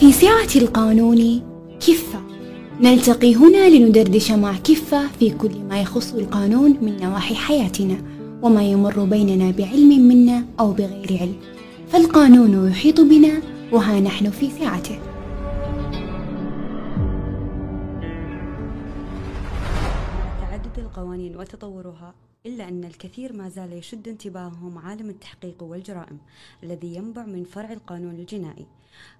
في سعة القانون كفة. نلتقي هنا لندردش مع كفة في كل ما يخص القانون من نواحي حياتنا وما يمر بيننا بعلم منا أو بغير علم. فالقانون يحيط بنا وها نحن في سعته. تعدد القوانين وتطورها. إلا أن الكثير ما زال يشد انتباههم عالم التحقيق والجرائم الذي ينبع من فرع القانون الجنائي.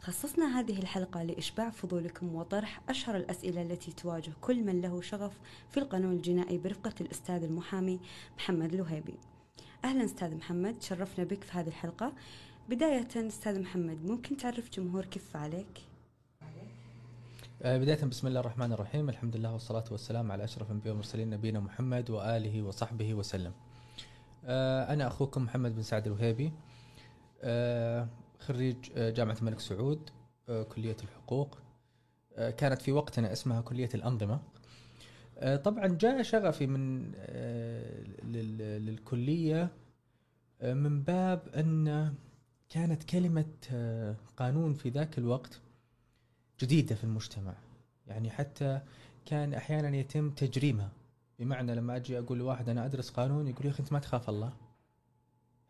خصصنا هذه الحلقة لإشباع فضولكم وطرح أشهر الأسئلة التي تواجه كل من له شغف في القانون الجنائي برفقة الأستاذ المحامي محمد الوهيبي أهلا أستاذ محمد شرفنا بك في هذه الحلقة. بداية أستاذ محمد ممكن تعرف جمهور كيف عليك؟ آه، بداية بسم الله الرحمن الرحيم. الحمد لله والصلاة والسلام على أشرف الأنبياء والمرسلين نبينا محمد وآله وصحبه وسلم. آه، أنا أخوكم محمد بن سعد الوهيبي آه، خريج جامعة الملك سعود كلية الحقوق. كانت في وقتنا اسمها كلية الأنظمة. طبعا جاء شغفي من للكلية من باب أن كانت كلمة قانون في ذاك الوقت جديدة في المجتمع. يعني حتى كان أحيانا يتم تجريمها. بمعنى لما أجي أقول لواحد أنا أدرس قانون يقول يا أخي أنت ما تخاف الله.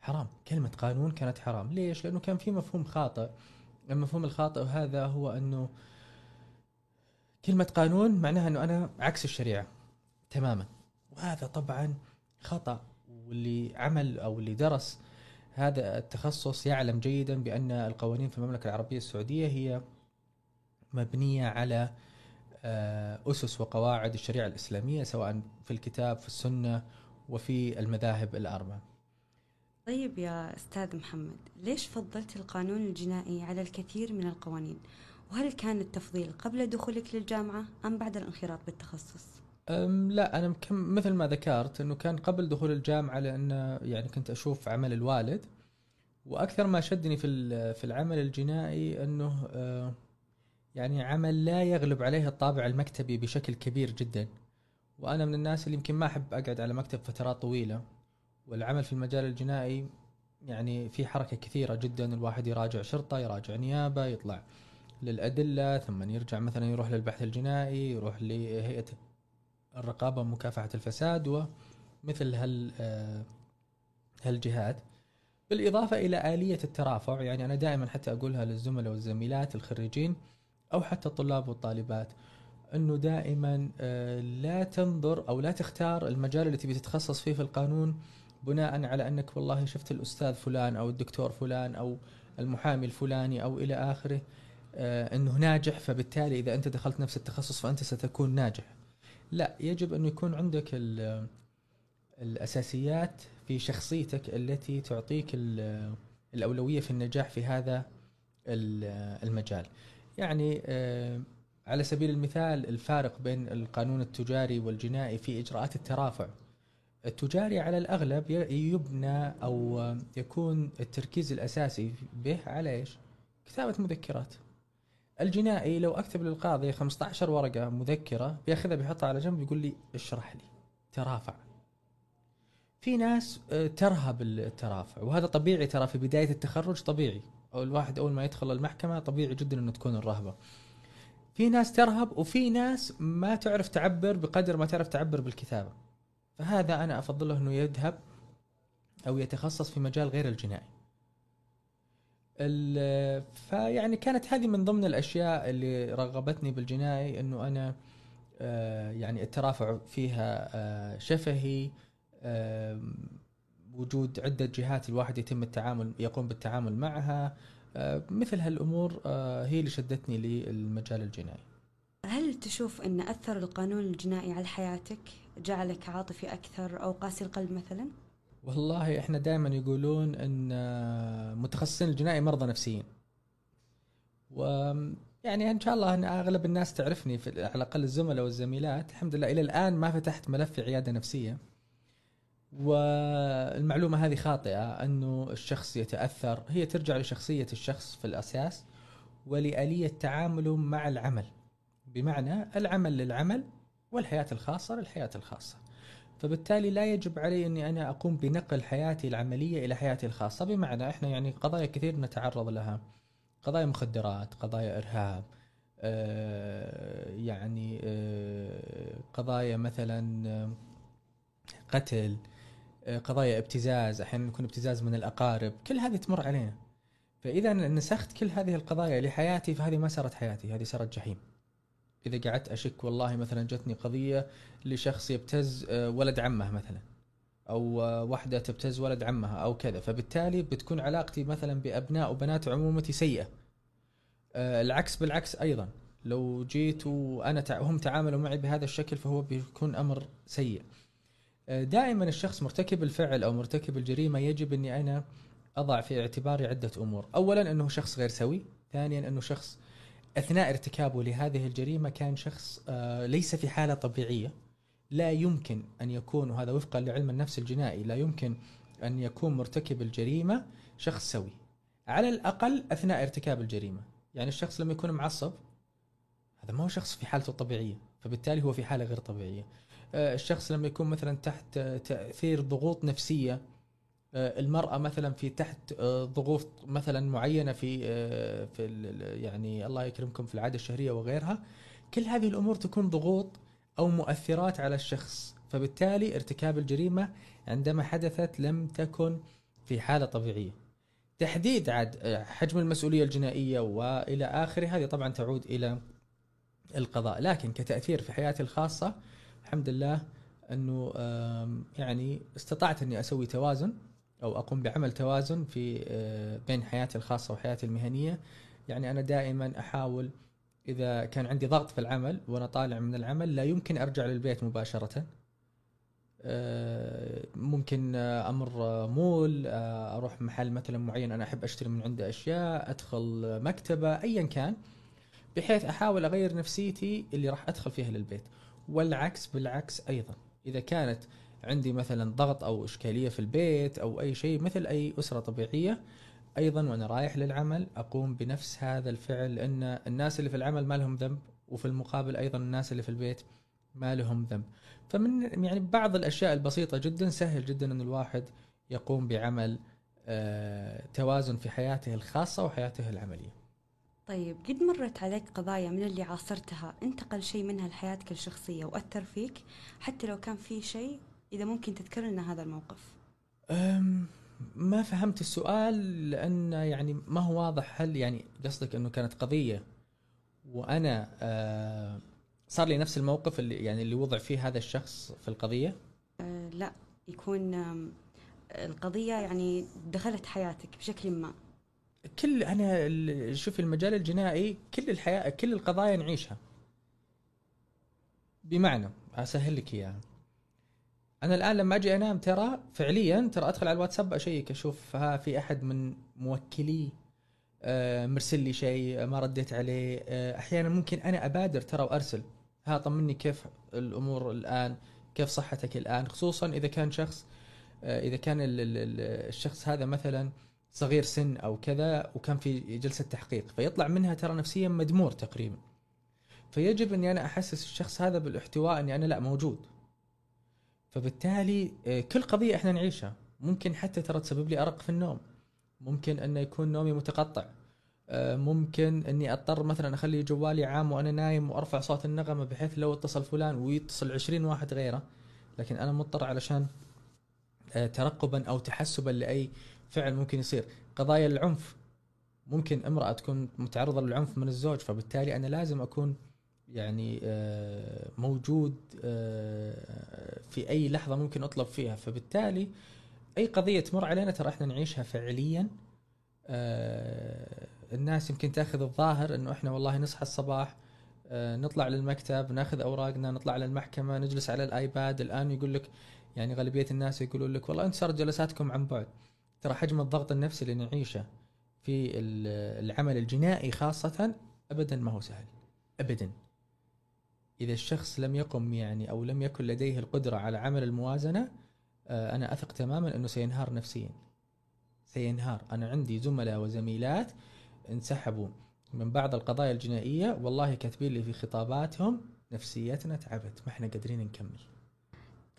حرام. كلمة قانون كانت حرام. ليش؟ لأنه كان في مفهوم خاطئ. المفهوم الخاطئ هذا هو أنه كلمة قانون معناها أنه أنا عكس الشريعة تماما. وهذا طبعا خطأ. واللي عمل أو اللي درس هذا التخصص يعلم جيدا بأن القوانين في المملكة العربية السعودية هي مبنية على آه، أسس وقواعد الشريعة الإسلامية سواء في الكتاب في السنة وفي المذاهب الاربعه. طيب يا أستاذ محمد، ليش فضلت القانون الجنائي على الكثير من القوانين؟ وهل كان التفضيل قبل دخولك للجامعة أم بعد الانخراط بالتخصص؟ أم لا أنا مثل ما ذكرت إنه كان قبل دخول الجامعة لأن يعني كنت أشوف عمل الوالد وأكثر ما شدني في في العمل الجنائي إنه آه يعني عمل لا يغلب عليه الطابع المكتبي بشكل كبير جدا. وأنا من الناس اللي يمكن ما أحب أقعد على مكتب فترات طويلة. والعمل في المجال الجنائي يعني في حركة كثيرة جدا. الواحد يراجع شرطة يراجع نيابة يطلع للأدلة ثم يرجع مثلا يروح للبحث الجنائي يروح لهيئة الرقابة ومكافحه الفساد ومثل هال آه، هالجهات. بالإضافة إلى آلية الترافع يعني أنا دائما حتى أقولها للزملاء والزميلات الخريجين أو حتى الطلاب والطالبات إنه دائما آه، لا تنظر أو لا تختار المجال اللي تبي تتخصص فيه في القانون بناء على إنك والله شفت الأستاذ فلان أو الدكتور فلان أو المحامي الفلاني أو إلى آخره آه، إنه ناجح فبالتالي إذا أنت دخلت نفس التخصص فأنت ستكون ناجح. لا يجب أن يكون عندك الأساسيات في شخصيتك التي تعطيك الأولوية في النجاح في هذا المجال. يعني آه، على سبيل المثال الفارق بين القانون التجاري والجنائي في إجراءات الترافع التجاري على الأغلب يبنى أو يكون التركيز الأساسي به على إيش؟ كتابة مذكرات. الجنائي لو أكتب للقاضي 15 ورقة مذكرة بياخذها بيحطها على جنب يقول لي اشرح لي ترافع. في ناس آه، ترهب الترافع وهذا طبيعي ترى في بداية التخرج طبيعي أو الواحد أول ما يدخل المحكمة طبيعي جدا إنه تكون الرهبة. في ناس ترهب وفي ناس ما تعرف تعبر بقدر ما تعرف تعبر بالكتابة. فهذا أنا أفضله إنه يذهب أو يتخصص في مجال غير الجنائي. فيعني كانت هذه من ضمن الأشياء اللي رغبتني بالجنائي إنه أنا آه، يعني الترافع فيها آه، شفهي وجود عدة جهات الواحد يتم التعامل يقوم بالتعامل معها. آه، مثل هالأمور آه، هي اللي شدتني للمجال الجنائي. هل تشوف أن أثر القانون الجنائي على حياتك جعلك عاطفي أكثر أو قاسي القلب مثلا؟ والله إحنا دائما يقولون أن آه، متخصصين الجنائي مرضى نفسيين. و يعني إن شاء الله أن أغلب الناس تعرفني في على الأقل الزملاء والزميلات. الحمد لله إلى الآن ما فتحت ملف في عيادة نفسية. والمعلومة هذه خاطئة أنه الشخص يتأثر هي ترجع لشخصية الشخص في الأساس ولآلية تعامله مع العمل. بمعنى العمل للعمل والحياة الخاصة للحياة الخاصة. فبالتالي لا يجب علي أني أنا أقوم بنقل حياتي العملية إلى حياتي الخاصة. بمعنى إحنا يعني قضايا كثير نتعرض لها. قضايا مخدرات قضايا إرهاب آه، يعني آه، قضايا مثلا آه، قتل قضايا ابتزاز أحيانا يكون ابتزاز من الأقارب كل هذه تمر علينا. فإذا نسخت كل هذه القضايا لحياتي فهذه ما صارت حياتي هذه صارت جحيم. إذا قعدت أشك والله مثلا جتني قضية لشخص يبتز آه، ولد عمه مثلا أو آه، واحدة تبتز ولد عمها أو كذا فبالتالي بتكون علاقتي مثلا بأبناء وبنات عمومتي سيئة. آه، العكس بالعكس أيضا. لو جيت وأنا هم تعاملوا معي بهذا الشكل فهو بيكون أمر سيء. آه، دائما الشخص مرتكب الفعل أو مرتكب الجريمة يجب أني أنا أضع في اعتباري عدة أمور. اولا أنه شخص غير سوي ثانيا أنه شخص أثناء ارتكابه لهذه الجريمة كان شخص آه، ليس في حالة طبيعية. لا يمكن أن يكون وهذا وفقا لعلم النفس الجنائي لا يمكن أن يكون مرتكب الجريمة شخص سوي. على الأقل أثناء ارتكاب الجريمة. يعني الشخص لما يكون معصب هذا ما هو شخص في حالته الطبيعية فبالتالي هو في حالة غير طبيعية. الشخص لما يكون مثلا تحت آه، تأثير ضغوط نفسية آه، المرأة مثلا في تحت آه، ضغوط مثلا معينة في آه، في يعني الله يكرمكم في العادة الشهرية وغيرها كل هذه الأمور تكون ضغوط أو مؤثرات على الشخص. فبالتالي ارتكاب الجريمة عندما حدثت لم تكن في حالة طبيعية. تحديد آه، حجم المسؤولية الجنائية وإلى آخره هذه طبعا تعود إلى القضاء. لكن كتأثير في حياتي الخاصة الحمد لله آم، يعني استطعت أني أسوي توازن أو أقوم بعمل توازن في آه، بين حياتي الخاصة وحياتي المهنية. يعني أنا دائما أحاول إذا كان عندي ضغط في العمل وأنا طالع من العمل لا يمكن أرجع للبيت مباشرة. آه، ممكن آه، أمر مول أروح محل مثلا معين أنا أحب أشتري من عنده أشياء أدخل مكتبة ايا كان بحيث أحاول أغير نفسيتي اللي راح أدخل فيها للبيت. والعكس بالعكس أيضا. إذا كانت عندي مثلا ضغط أو إشكالية في البيت أو أي شيء مثل أي أسرة طبيعية أيضا وأنا رايح للعمل أقوم بنفس هذا الفعل لأن الناس اللي في العمل ما لهم ذنب وفي المقابل أيضا الناس اللي في البيت ما لهم ذنب. فمن يعني بعض الأشياء البسيطة جدا سهل جدا أن الواحد يقوم بعمل آه توازن في حياته الخاصة وحياته العملية. طيب قد مرت عليك قضايا من اللي عاصرتها؟ انتقل شيء منها لحياتك الشخصية وأثر فيك حتى لو كان في شيء إذا ممكن تذكر لنا هذا الموقف. أم ما فهمت السؤال لأن يعني ما هو واضح هل يعني قصدك أنه كانت قضية وأنا آه صار لي نفس الموقف اللي يعني اللي وضع فيه هذا الشخص في القضية؟ أه لا يكون القضية يعني دخلت حياتك بشكل ما. كل ال- شوف المجال الجنائي كل الحياة كل القضايا نعيشها. بمعنى أسهل لك إياها. أنا الآن لما أجي أنام ترى فعليا ترى أدخل على الواتساب أشيك أشوف ها في أحد من موكلي آه، مرسل لي شيء ما رديت عليه. آه، أحيانا ممكن أنا أبادر ترى وأرسل. ها طمني كيف الأمور الآن كيف صحتك الآن؟ خصوصا إذا كان شخص آه، إذا كان ال- ال- ال- الشخص هذا مثلا صغير سن أو كذا وكان في جلسة تحقيق. فيطلع منها ترى نفسيا مدمور تقريبا. فيجب إني أنا أحسس الشخص هذا بالاحتواء إني أنا لا موجود. فبالتالي آه، كل قضية إحنا نعيشها. ممكن حتى ترى تسبب لي أرق في النوم. ممكن انه يكون نومي متقطع. آه، ممكن إني أضطر مثلا أخلي جوالي عام وأنا نايم وأرفع صوت النغمة بحيث لو اتصل فلان ويتصل 20 واحد غيره. لكن أنا مضطر علشان آه، ترقبا أو تحسبا لأي فعل ممكن يصير. قضايا العنف ممكن امرأة تكون متعرضة للعنف من الزوج فبالتالي أنا لازم أكون يعني آه، موجود آه، في أي لحظة ممكن أطلب فيها. فبالتالي أي قضية تمر علينا ترى إحنا نعيشها فعليا. آه، الناس يمكن تأخذ الظاهر إنه إحنا والله نصحى الصباح نطلع للمكتب نأخذ أوراقنا نطلع للمحكمة نجلس على الآيباد. الآن يقول لك يعني غالبية الناس يقولون لك والله انت صارت جلساتكم عن بعد. ترى حجم الضغط النفسي اللي نعيشه في ال- العمل الجنائي خاصة ابدا ما هو سهل. ابدا. إذا الشخص لم يقم يعني أو لم يكن لديه القدرة على عمل الموازنة آه، أنا أثق تماما إنه سينهار نفسيا. سينهار. أنا عندي زملاء وزميلات انسحبوا من بعض القضايا الجنائية والله كاتبين لي في خطاباتهم نفسيتنا تعبت ما إحنا قادرين نكمل.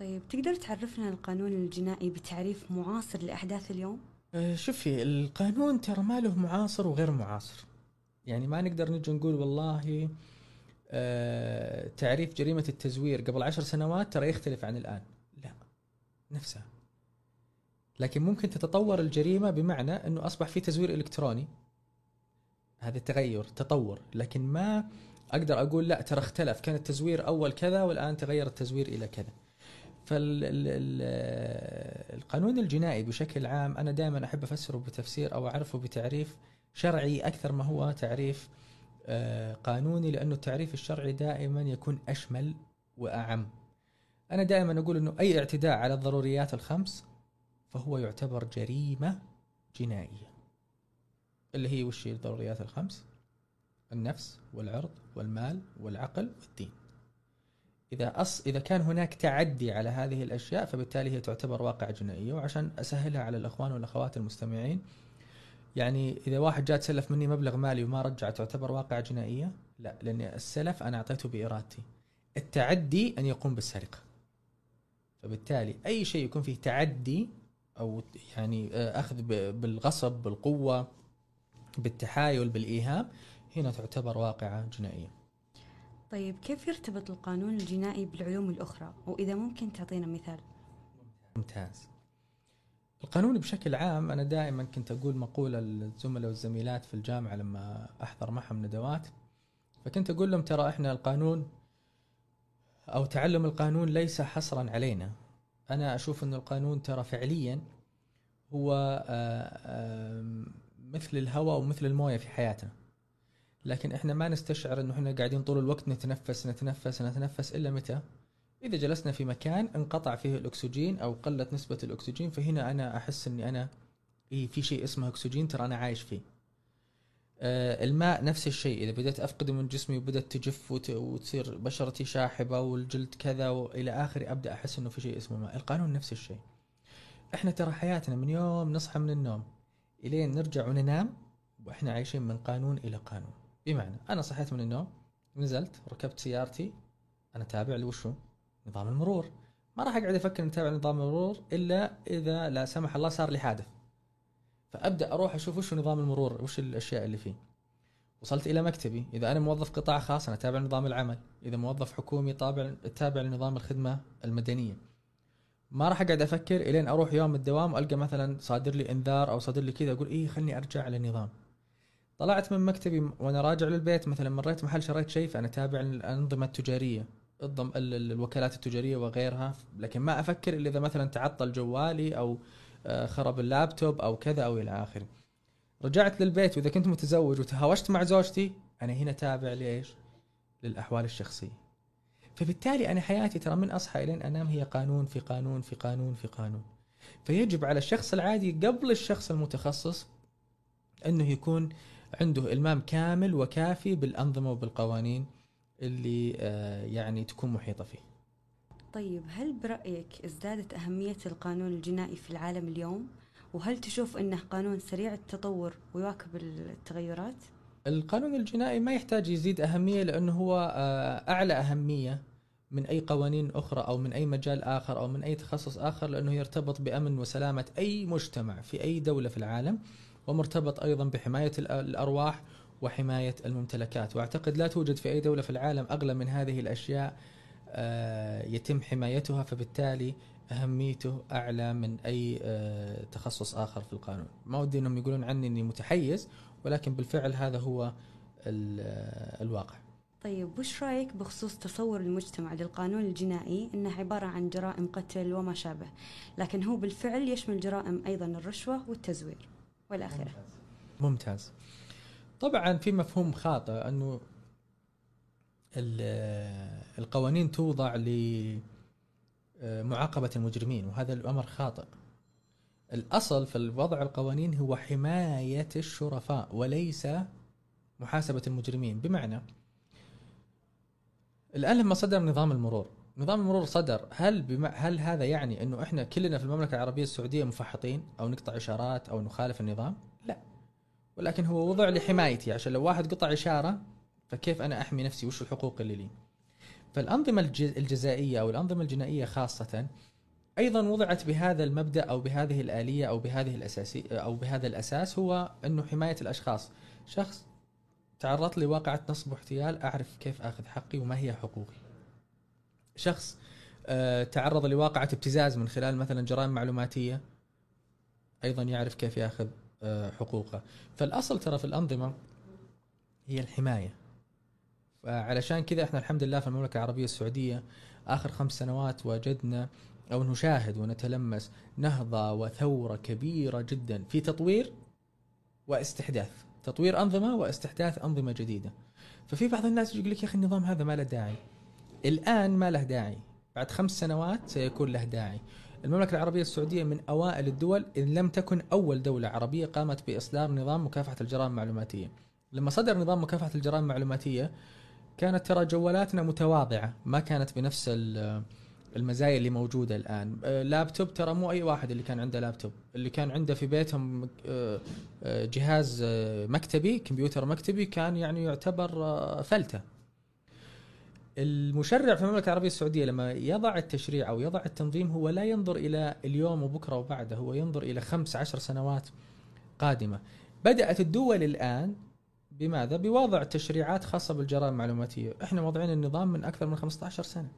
طيب تقدر تعرفنا القانون الجنائي بتعريف معاصر لأحداث اليوم؟ آه، شوفي القانون ترى ما له معاصر وغير معاصر. يعني ما نقدر نجي نقول والله آه تعريف جريمة التزوير قبل عشر سنوات ترى يختلف عن الآن. لا نفسها. لكن ممكن تتطور الجريمة بمعنى إنه أصبح في تزوير إلكتروني. هذا تغير تطور. لكن ما أقدر أقول لا ترى اختلف. كان التزوير أول كذا والآن تغير التزوير إلى كذا. فالقانون الجنائي بشكل عام أنا دائما أحب أفسره بتفسير أو أعرفه بتعريف شرعي أكثر ما هو تعريف آه، قانوني لأنه التعريف الشرعي دائما يكون أشمل وأعم. أنا دائما أقول إنه أي اعتداء على الضروريات الخمس فهو يعتبر جريمة جنائية. اللي هي وش الضروريات الخمس؟ النفس والعرض والمال والعقل والدين. إذا أص إذا كان هناك تعدي على هذه الأشياء فبالتالي هي تعتبر واقعة جنائية وعشان أسهلها على الإخوان والأخوات المستمعين يعني إذا واحد جاء تسلف مني مبلغ مالي وما رجع تعتبر واقعة جنائية؟ لا لأن السلف أنا أعطيته بإرادتي. التعدي أن يقوم بالسرقة. فبالتالي أي شيء يكون فيه تعدي أو يعني آه، أخذ بالغصب بالقوة بالتحايل بالايهام هنا تعتبر واقعة جنائية. طيب كيف يرتبط القانون الجنائي بالعلوم الأخرى؟ وإذا ممكن تعطينا مثال. ممتاز. القانون بشكل عام أنا دائما كنت أقول مقولة للزملاء والزميلات في الجامعة لما أحضر معهم ندوات. فكنت أقول لهم ترى إحنا القانون أو تعلم القانون ليس حصرا علينا. أنا أشوف أن القانون ترى فعليا هو آه، آه، مثل الهواء ومثل الموية في حياتنا. لكن إحنا ما نستشعر إنه إحنا قاعدين طول الوقت نتنفس نتنفس نتنفس إلا متى؟ إذا جلسنا في مكان انقطع فيه الأكسجين أو قلت نسبة الأكسجين فهنا أنا أحس إني أنا إيه في شيء اسمه أكسجين ترى أنا عايش فيه. آه الماء نفس الشيء إذا بدأت افقده من جسمي وبدأت تجف وتصير بشرتي شاحبة والجلد كذا وإلى آخره أبدأ أحس إنه في شيء اسمه ماء، القانون نفس الشيء. إحنا ترى حياتنا من يوم نصحى من النوم إلين نرجع وننام وإحنا عايشين من قانون إلى قانون. بمعنى أنا صحيت من النوم نزلت ركبت سيارتي أنا تابع لوشو نظام المرور. ما راح أقعد أفكر إني تابع نظام المرور إلا إذا لا سمح الله صار لي حادث. فأبدأ أروح أشوف وش نظام المرور وش الأشياء اللي فيه. وصلت إلى مكتبي إذا أنا موظف قطاع خاص أنا تابع نظام العمل. إذا موظف حكومي طابع تابع لنظام الخدمة المدنية. ما راح أقعد أفكر إلين أروح يوم الدوام والقى مثلا صادر لي إنذار أو صادر لي كذا أقول إيه خلني أرجع للنظام. طلعت من مكتبي وأنا راجع للبيت مثلا مريت محل شريت شيء فأنا تابع الانظمه التجارية الضم الوكالات التجارية وغيرها. لكن ما أفكر إلا إذا مثلا تعطل جوالي أو آه، خرب اللابتوب أو كذا أو إلى آخره. رجعت للبيت وإذا كنت متزوج وتهاوشت مع زوجتي أنا هنا تابع لإيش؟ للأحوال الشخصية. فبالتالي أنا حياتي ترى من أصحى الين أنام هي قانون في قانون في قانون في قانون. فيجب على الشخص العادي قبل الشخص المتخصص إنه يكون عنده إلمام كامل وكافي بالأنظمة وبالقوانين اللي آه، يعني تكون محيطة فيه. طيب هل برأيك ازدادت أهمية القانون الجنائي في العالم اليوم؟ وهل تشوف إنه قانون سريع التطور ويواكب التغيرات؟ القانون الجنائي ما يحتاج يزيد أهمية لأنه هو آه، أعلى أهمية من أي قوانين أخرى أو من أي مجال آخر أو من أي تخصص آخر لأنه يرتبط بأمن وسلامة أي مجتمع في أي دولة في العالم ومرتبط أيضا بحماية الأرواح وحماية الممتلكات. وأعتقد لا توجد في أي دولة في العالم أغلى من هذه الأشياء آه، يتم حمايتها فبالتالي أهميته أعلى من أي آه، تخصص آخر في القانون. ما ودي إنهم يقولون عني إني متحيز ولكن بالفعل هذا هو آه، الواقع. طيب وش رأيك بخصوص تصور المجتمع للقانون الجنائي؟ إنه عبارة عن جرائم قتل وما شابه لكن هو بالفعل يشمل جرائم أيضا الرشوة والتزوير. والى آخره. ممتاز. طبعا في مفهوم خاطئ أنه القوانين توضع لمعاقبة المجرمين وهذا الأمر خاطئ. الأصل في الوضع القوانين هو حماية الشرفاء وليس محاسبة المجرمين. بمعنى الآن لما صدر نظام المرور. نظام المرور صدر هل بما هل هذا يعني إنه إحنا كلنا في المملكة العربية السعودية مفحطين أو نقطع إشارات أو نخالف النظام؟ لا. ولكن هو وضع لحمايتي عشان لو واحد قطع إشارة فكيف أنا أحمي نفسي وش الحقوق اللي لي؟ فالأنظمة الجزائية أو الأنظمة الجنائية خاصة أيضا وضعت بهذا المبدأ أو بهذه الآلية أو بهذه الاساسي أو بهذا الأساس هو إنه حماية الأشخاص، شخص تعرضت لواقعة نصب واحتيال أعرف كيف أخذ حقي وما هي حقوقي شخص آه، تعرض لواقعة ابتزاز من خلال مثلا جرائم معلوماتية أيضا يعرف كيف يأخذ آه، حقوقه. فالأصل ترى في الأنظمة هي الحماية. فعلشان كذا إحنا الحمد لله في المملكة العربية السعودية آخر خمس سنوات وجدنا أو نشاهد ونتلمس نهضة وثورة كبيرة جدا في تطوير واستحداث. تطوير أنظمة واستحداث أنظمة جديدة. ففي بعض الناس يقول لك يا أخي النظام هذا ما له داعي. الآن ما له داعي. بعد خمس سنوات سيكون له داعي. المملكة العربية السعودية من أوائل الدول إن لم تكن أول دولة عربية قامت بإصدار نظام مكافحة الجرائم المعلوماتية. لما صدر نظام مكافحة الجرائم المعلوماتية كانت ترى جوالاتنا متواضعة. ما كانت بنفس ال- المزايا اللي موجودة الآن. لابتوب ترى مو أي واحد اللي كان عنده لابتوب. اللي كان عنده في بيتهم آه، آه، جهاز آه، مكتبي كمبيوتر مكتبي كان يعني يعتبر فلتة. المشرع في المملكة العربية السعودية لما يضع التشريع أو يضع التنظيم هو لا ينظر إلى اليوم وبكرة وبعده هو ينظر إلى خمس عشر سنوات قادمة. بدأت الدول الآن بماذا؟ بوضع تشريعات خاصة بالجرائم المعلوماتية. إحنا وضعين النظام من أكثر من 15 سنة.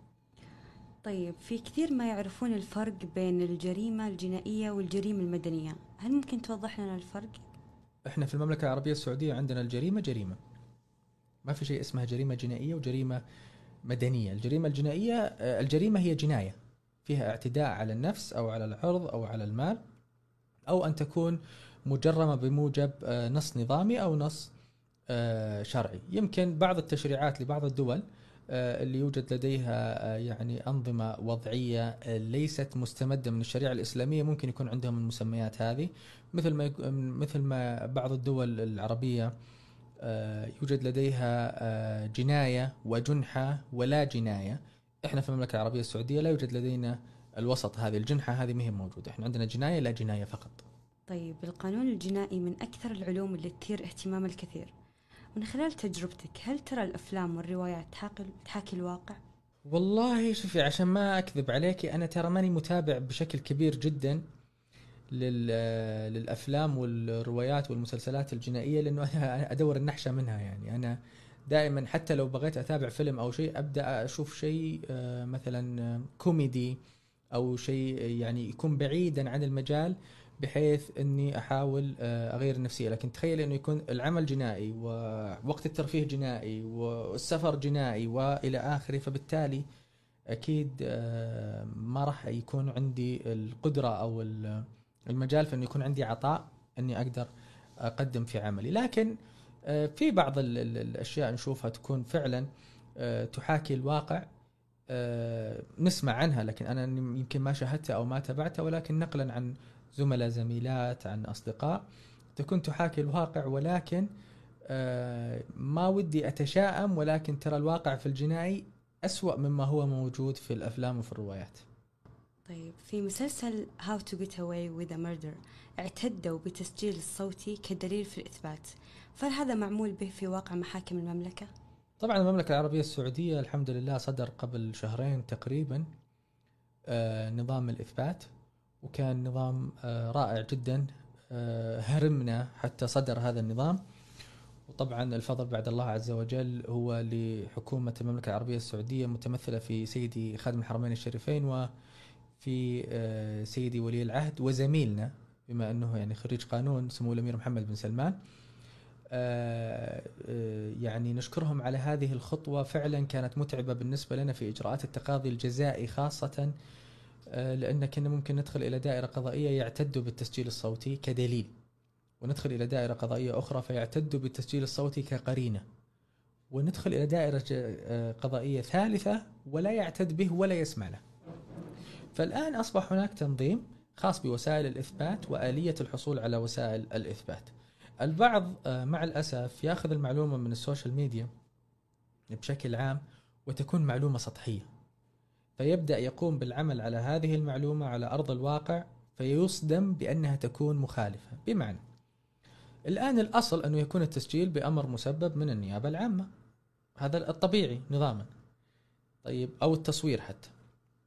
طيب في كثير ما يعرفون الفرق بين الجريمة الجنائية والجريمة المدنية. هل ممكن توضح لنا الفرق؟ إحنا في المملكة العربية السعودية عندنا الجريمة جريمة. ما في شيء اسمها جريمة جنائية وجريمة مدنية. الجريمة الجنائية آه، الجريمة هي جناية. فيها اعتداء على النفس أو على العرض أو على المال أو أن تكون مجرمة بموجب آه، نص نظامي أو نص آه، شرعي. يمكن بعض التشريعات لبعض الدول اللي يوجد لديها يعني أنظمة وضعية ليست مستمدة من الشريعة الإسلامية. ممكن يكون عندهم المسميات هذه. مثل ما مثل ما بعض الدول العربية يوجد لديها آه، جناية وجنحة ولا جناية. إحنا في المملكة العربية السعودية لا يوجد لدينا الوسط هذه الجنحة هذه ما هي موجودة. إحنا عندنا جناية لا جناية فقط. طيب القانون الجنائي من أكثر العلوم اللي تثير اهتمام الكثير. من خلال تجربتك هل ترى الأفلام والروايات تحاكي, تحاكي الواقع؟ والله شوفي عشان ما أكذب عليك أنا ترى ماني متابع بشكل كبير جدا. للأفلام والروايات والمسلسلات الجنائية لأنه أنا أدور النحشة منها يعني. أنا دائما حتى لو بغيت أتابع فيلم أو شيء أبدأ أشوف شيء آه، مثلا كوميدي أو شيء يعني يكون بعيدا عن المجال بحيث إني أحاول آه، أغير النفسيه لكن تخيل إنه يكون العمل جنائي ووقت الترفيه جنائي والسفر جنائي وإلى آخره فبالتالي أكيد آه، ما راح يكون عندي القدرة أو المجال في إنه يكون عندي عطاء إني أقدر أقدم في عملي. لكن آه، في بعض ال- ال- الأشياء نشوفها تكون فعلا آه، تحاكي الواقع آه، نسمع عنها لكن أنا يمكن ما شاهدتها أو ما تابعتها ولكن نقلا عن زملاء زميلات عن أصدقاء تكون تحاكي الواقع ولكن ما ودي أتشائم ولكن ترى الواقع في الجنائي أسوأ مما هو موجود في الأفلام وفي الروايات. طيب في مسلسل to Get Away with a Murder اعتدوا بتسجيل الصوتي كدليل في الإثبات فهل هذا معمول به في واقع محاكم المملكة؟ طبعا المملكة العربية السعودية الحمد لله صدر قبل شهرين تقريبا آه، نظام الإثبات وكان نظام آه، رائع جدا آه، هرمنا حتى صدر هذا النظام وطبعا الفضل بعد الله عز وجل هو لحكومة المملكة العربية السعودية متمثلة في سيدي خادم الحرمين الشريفين وفي آه، سيدي ولي العهد وزميلنا بما أنه يعني خريج قانون سمو الأمير محمد بن سلمان. آه، آه، يعني نشكرهم على هذه الخطوة. فعلا كانت متعبة بالنسبة لنا في إجراءات التقاضي الجزائي خاصة آه، لأن كنا ممكن ندخل إلى دائرة قضائية يعتدوا بالتسجيل الصوتي كدليل وندخل إلى دائرة قضائية أخرى فيعتدوا بالتسجيل الصوتي كقرينة وندخل ج- آه، قضائية ثالثة ولا يعتد به ولا يسمع له. فالآن أصبح هناك تنظيم خاص بوسائل الإثبات وآلية الحصول على وسائل الإثبات. البعض آه، مع الأسف يأخذ المعلومة من السوشيال ميديا بشكل عام وتكون معلومة سطحية. فيبدأ يقوم بالعمل على هذه المعلومة على أرض الواقع فيصدم بأنها تكون مخالفة. بمعنى الآن الأصل أنه يكون التسجيل بأمر مسبب من النيابة العامة. هذا الطبيعي نظاما. طيب أو التصوير حتى.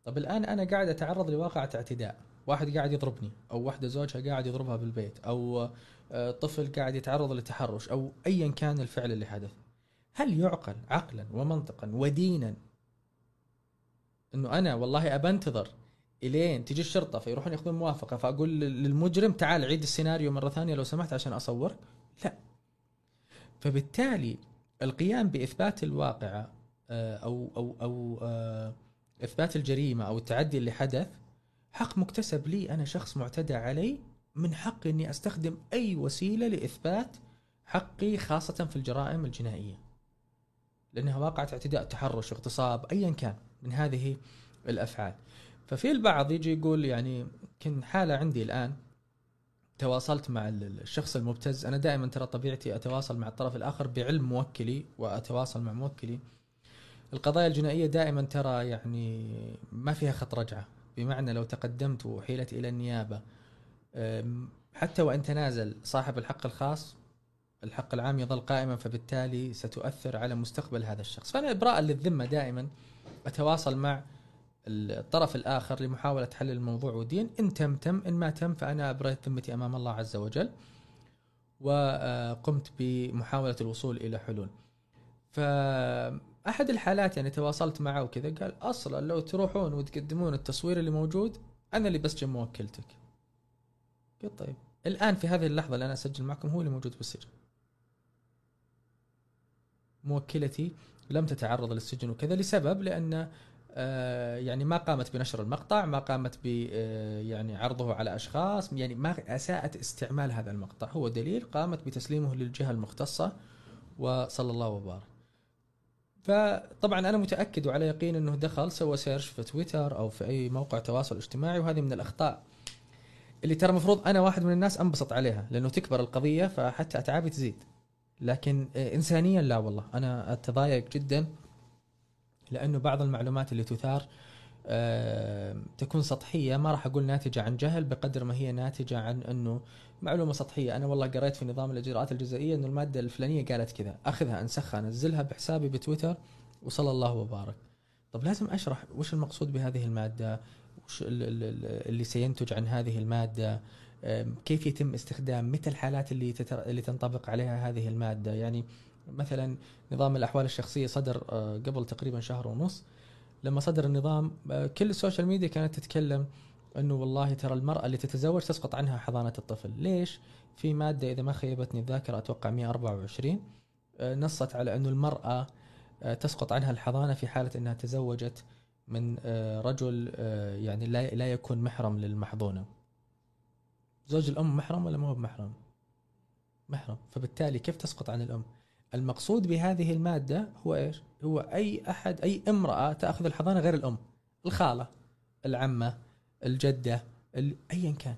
طب الآن أنا قاعد أتعرض لواقعة اعتداء. واحد قاعد يضربني أو واحدة زوجها قاعد يضربها بالبيت أو آه، طفل قاعد يتعرض لتحرش أو ايا كان الفعل اللي حدث. هل يعقل عقلا ومنطقا ودينا إنه أنا والله أبى أنتظر إلين تجي الشرطة فيروحون ياخذون موافقة فأقول للمجرم تعال عيد السيناريو مرة ثانية لو سمحت عشان أصور؟ لا. فبالتالي القيام بإثبات الواقعه آه، أو أو أو آه، إثبات الجريمة أو التعدي اللي حدث حق مكتسب لي أنا شخص معتدى علي من حقي إني أستخدم أي وسيلة لإثبات حقي خاصة في الجرائم الجنائية. لأنها واقعة اعتداء تحرش اغتصاب ايا كان من هذه الأفعال. ففي البعض يجي يقول يعني كان حالة عندي الآن تواصلت مع الشخص المبتز أنا دائما ترى طبيعتي أتواصل مع الطرف الآخر بعلم موكلي وأتواصل مع موكلي. القضايا الجنائية دائما ترى يعني ما فيها خط رجعة. بمعنى لو تقدمت وحيلت إلى النيابة حتى وإن تنازل صاحب الحق الخاص الحق العام يظل قائما فبالتالي ستؤثر على مستقبل هذا الشخص. فأنا ابراء للذمة دائما أتواصل مع الطرف الآخر لمحاولة حل الموضوع ودين إن تم تم. إن ما تم فأنا ابريت ذمتي أمام الله عز وجل وقمت بمحاولة الوصول إلى حلول. فاحد الحالات يعني تواصلت معه وكذا قال أصلا لو تروحون وتقدمون التصوير اللي موجود أنا اللي بسجن موكلتك. قلت طيب. الآن في هذه اللحظة اللي أنا أسجل معكم هو اللي موجود بالسجن. موكلتي لم تتعرض للسجن وكذا لسبب لأن آه، يعني ما قامت بنشر المقطع ما قامت ب آه، يعني عرضه على أشخاص يعني ما أساءت استعمال هذا المقطع. هو دليل قامت بتسليمه للجهة المختصة وصلى الله وبارك. فطبعا أنا متأكد وعلى يقين إنه دخل سوى سيرش في تويتر أو في أي موقع تواصل اجتماعي وهذه من الأخطاء اللي ترى المفروض أنا واحد من الناس أنبسط عليها لأنه تكبر القضية فحتى أتعابي تزيد. لكن آه، انسانيا لا والله. أنا أتضايق جدا لأنه بعض المعلومات اللي تثار تكون سطحية. ما راح أقول ناتجة عن جهل بقدر ما هي ناتجة عن إنه معلومة سطحية. أنا والله قريت في نظام الإجراءات الجزائيه إنه المادة الفلانية قالت كذا. أخذها أنسخها أنزلها بحسابي بتويتر وصلى الله وبارك. طب لازم أشرح وش المقصود بهذه المادة؟ وش اللي سينتج عن هذه المادة؟ كيف يتم استخدام؟ متى الحالات اللي تتر... اللي تنطبق عليها هذه المادة؟ يعني مثلا نظام الأحوال الشخصية صدر آه، قبل تقريبا شهر ونص. لما صدر النظام آه، كل ال social media كانت تتكلم إنه والله ترى المرأة اللي تتزوج تسقط عنها حضانة الطفل، ليش؟ في مادة إذا ما خيبتني الذاكرة أتوقع 124 آه، نصت على إنه المرأة تسقط عنها الحضانة في حالة إنها تزوجت من رجل يعني لا لا يكون محرم للمحظونه. زوج الأم محرم ولا ما هو محرم؟ محرم، فبالتالي كيف تسقط عن الأم؟ المقصود بهذه المادة هو إيش؟ هو أي أحد أي امرأة تأخذ الحضانة غير الأم الخالة العمة الجدة ايا كان.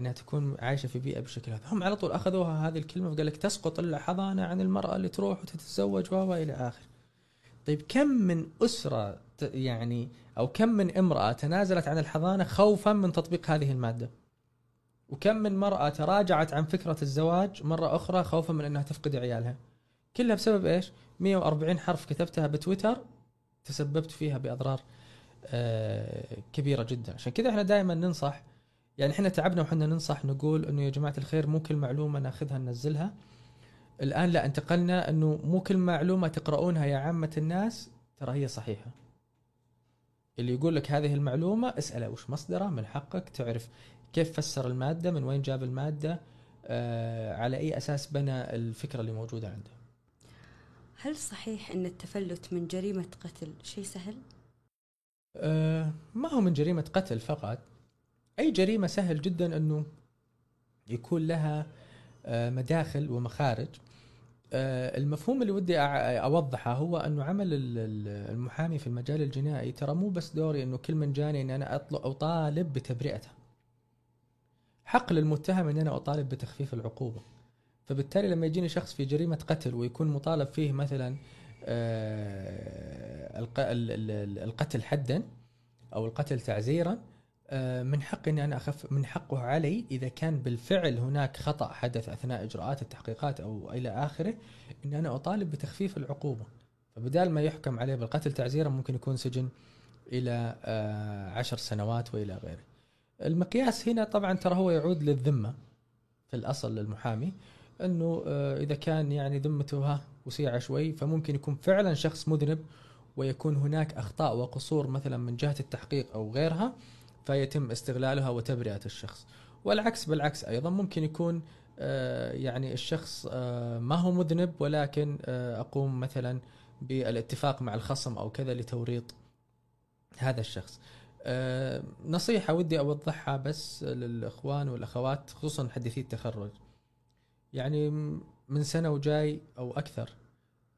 إنها تكون عايشة في بيئة بالشكل هذا. هم على طول أخذوها هذه الكلمة وقال لك تسقط الحضانة عن المرأة اللي تروح وتتزوج و إلى اخره طيب كم من أسرة يعني أو كم من امرأة تنازلت عن الحضانة خوفا من تطبيق هذه المادة؟ وكم من مرأة تراجعت عن فكرة الزواج مرة أخرى خوفا من أنها تفقد عيالها. كلها بسبب إيش؟ 140 حرف كتبتها بتويتر تسببت فيها بأضرار آه، كبيرة جدا. عشان كذا إحنا دائما ننصح يعني إحنا تعبنا وحنا ننصح نقول إنه يا جماعة الخير مو كل معلومة ناخذها ننزلها. الآن لا انتقلنا إنه مو كل معلومة تقرؤونها يا عامة الناس ترى هي صحيحة. اللي يقول لك هذه المعلومة اسأله وش مصدره؟ من حقك تعرف. كيف فسر المادة من وين جاب المادة آه على أي أساس بنى الفكرة اللي موجودة عنده؟ هل صحيح أن التفلت من جريمة قتل شيء سهل؟ آه ما هو من جريمة قتل فقط. أي جريمة سهل جدا أنه يكون لها آه مداخل ومخارج. المفهوم اللي ودي أوضحه هو أنه عمل المحامي في المجال الجنائي ترى مو بس دوري أنه كل من جاني اني أنا اطلب أو طالب بتبرئته. حق للمتهم ان أنا أطالب بتخفيف العقوبة. فبالتالي لما يجيني شخص في جريمة قتل ويكون مطالب فيه مثلا آه، القتل حدا أو القتل تعزيرا آه، من حقي إني أنا اخف من حقه علي إذا كان بالفعل هناك خطأ حدث أثناء إجراءات التحقيقات أو إلى آخره ان أنا أطالب بتخفيف العقوبة. فبدال ما يحكم عليه بالقتل تعزيرا ممكن يكون سجن إلى آه، عشر سنوات وإلى غيره. المقياس هنا طبعا ترى هو يعود للذمة في الأصل للمحامي إنه آه، إذا كان يعني ذمته ها وسيعه شوي فممكن يكون فعلا شخص مذنب ويكون هناك أخطاء وقصور مثلا من جهة التحقيق أو غيرها فيتم استغلالها وتبرئة الشخص. والعكس بالعكس أيضا ممكن يكون آه، يعني الشخص آه، ما هو مذنب ولكن أقوم مثلا بالاتفاق مع الخصم أو كذا لتوريط هذا الشخص. آه، نصيحة ودي أوضحها بس للإخوان والأخوات خصوصا حديثي التخرج. يعني من سنة وجاي أو أكثر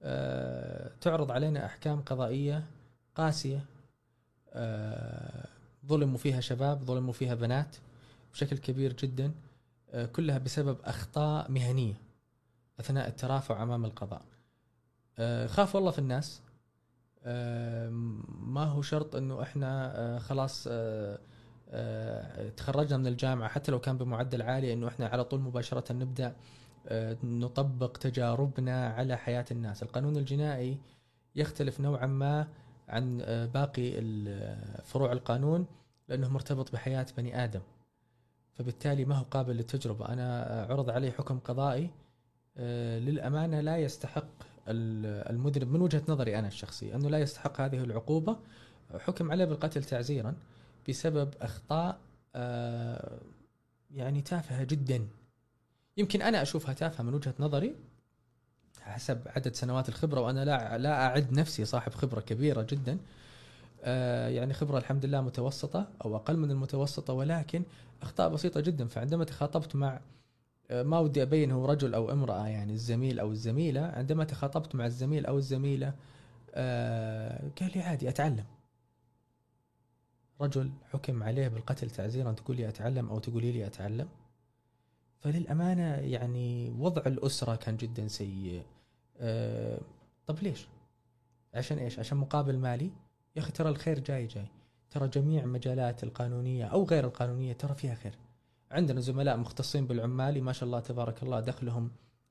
آه، تعرض علينا أحكام قضائية قاسية آه، ظلموا فيها شباب ظلموا فيها بنات بشكل كبير جدا كلها بسبب أخطاء مهنية أثناء الترافع أمام القضاء. خاف والله في الناس ما هو شرط إنه إحنا آه، خلاص آه، آه، تخرجنا من الجامعة. حتى لو كان بمعدل عالي إنه إحنا على طول مباشرة نبدأ آه، نطبق تجاربنا على حياة الناس، القانون الجنائي يختلف نوعا ما عن آه، باقي فروع القانون لأنه مرتبط بحياة بني آدم. فبالتالي ما هو قابل للتجربة، أنا آه، عرض علي حكم قضائي آه، للأمانة لا يستحق المذنب من وجهة نظري أنا الشخصية أنه لا يستحق هذه العقوبة حكم عليه بالقتل تعزيرا بسبب أخطاء آه، يعني تافهة جدا. يمكن أنا أشوفها تافهة من وجهة نظري حسب عدد سنوات الخبرة وأنا لا لا أعد نفسي صاحب خبرة كبيرة جدا. آه، يعني خبرة الحمد لله متوسطة أو أقل من المتوسطة ولكن أخطاء بسيطة جدا. فعندما تخاطبت مع ما ودي ابين هو رجل أو امرأة يعني الزميل أو الزميلة. عندما تخاطبت مع الزميل أو الزميلة آه، قال لي عادي أتعلم. رجل حكم عليه بالقتل تعزيرا تقول لي أتعلم أو تقولي لي أتعلم. فللأمانة يعني وضع الأسرة كان جدا سيء. آه، طب ليش؟ عشان إيش؟ عشان مقابل مالي؟ يا أخي ترى الخير جاي جاي. ترى جميع مجالات القانونية أو غير القانونية ترى فيها خير. عندنا زملاء مختصين بالعمالي ما شاء الله تبارك الله دخلهم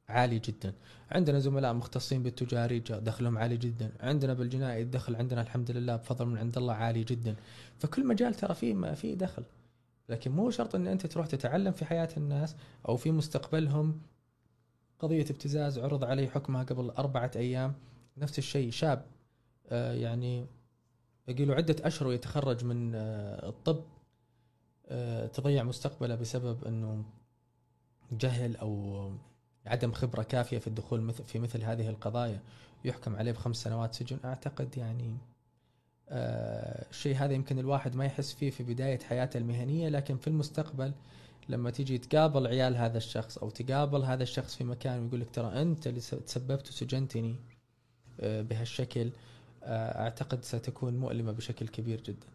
عالي جدا. عندنا زملاء مختصين بالتجاري جا- دخلهم عالي جدا. عندنا بالجنائي الدخل عندنا الحمد لله بفضل من عند الله عالي جدا. فكل مجال ترى فيه ما فيه دخل. لكن مو شرط إن أنت تروح تتعلم في حياة الناس أو في مستقبلهم. قضية ابتزاز عرض عليه حكمها قبل أربعة أيام. نفس الشيء شاب آه، يعني باقي له عدة أشهر ويتخرج من آه، الطب. تضيع مستقبله بسبب إنه جهل أو عدم خبرة كافية في الدخول مثل في مثل هذه القضايا يحكم عليه بخمس سنوات سجن أعتقد يعني آه، الشيء هذا يمكن الواحد ما يحس فيه في بداية حياته المهنية لكن في المستقبل لما تيجي تقابل عيال هذا الشخص أو تقابل هذا الشخص في مكان ويقول لك ترى أنت اللي تسببت وسجنتني آه، بهالشكل آه، أعتقد ستكون مؤلمة بشكل كبير جدا.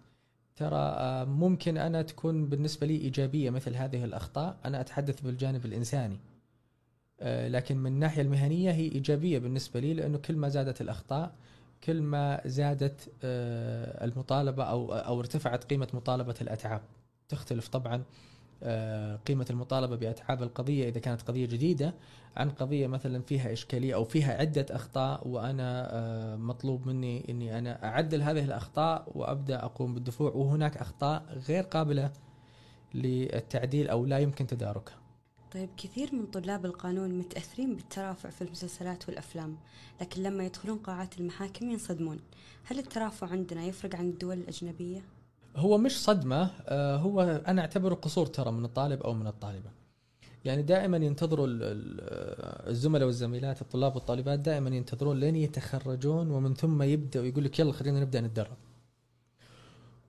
ترى آه، ممكن أنا تكون بالنسبة لي إيجابية مثل هذه الأخطاء، أنا أتحدث بالجانب الإنساني. آه، لكن من الناحية المهنية هي إيجابية بالنسبة لي لأنه كل ما زادت الأخطاء كل ما زادت آه، المطالبة أو أو ارتفعت قيمة مطالبة الأتعاب. تختلف طبعا آه، قيمة المطالبة باتعاب القضية إذا كانت قضية جديدة عن قضية مثلا فيها إشكالية أو فيها عدة أخطاء وأنا آه، مطلوب مني إني أنا أعدل هذه الأخطاء وأبدأ أقوم بالدفوع وهناك أخطاء غير قابلة للتعديل أو لا يمكن تداركها. طيب كثير من طلاب القانون متأثرين بالترافع في المسلسلات والأفلام لكن لما يدخلون قاعات المحاكم ينصدمون هل الترافع عندنا يفرق عن الدول الأجنبية؟ هو مش صدمة آه، هو أنا أعتبره قصور ترى من الطالب أو من الطالبة. يعني دائما ينتظروا ال- الزملاء والزميلات الطلاب والطالبات دائما ينتظرون لين يتخرجون ومن ثم يبدأوا يقول لك يلا خلينا نبدأ نتدرب.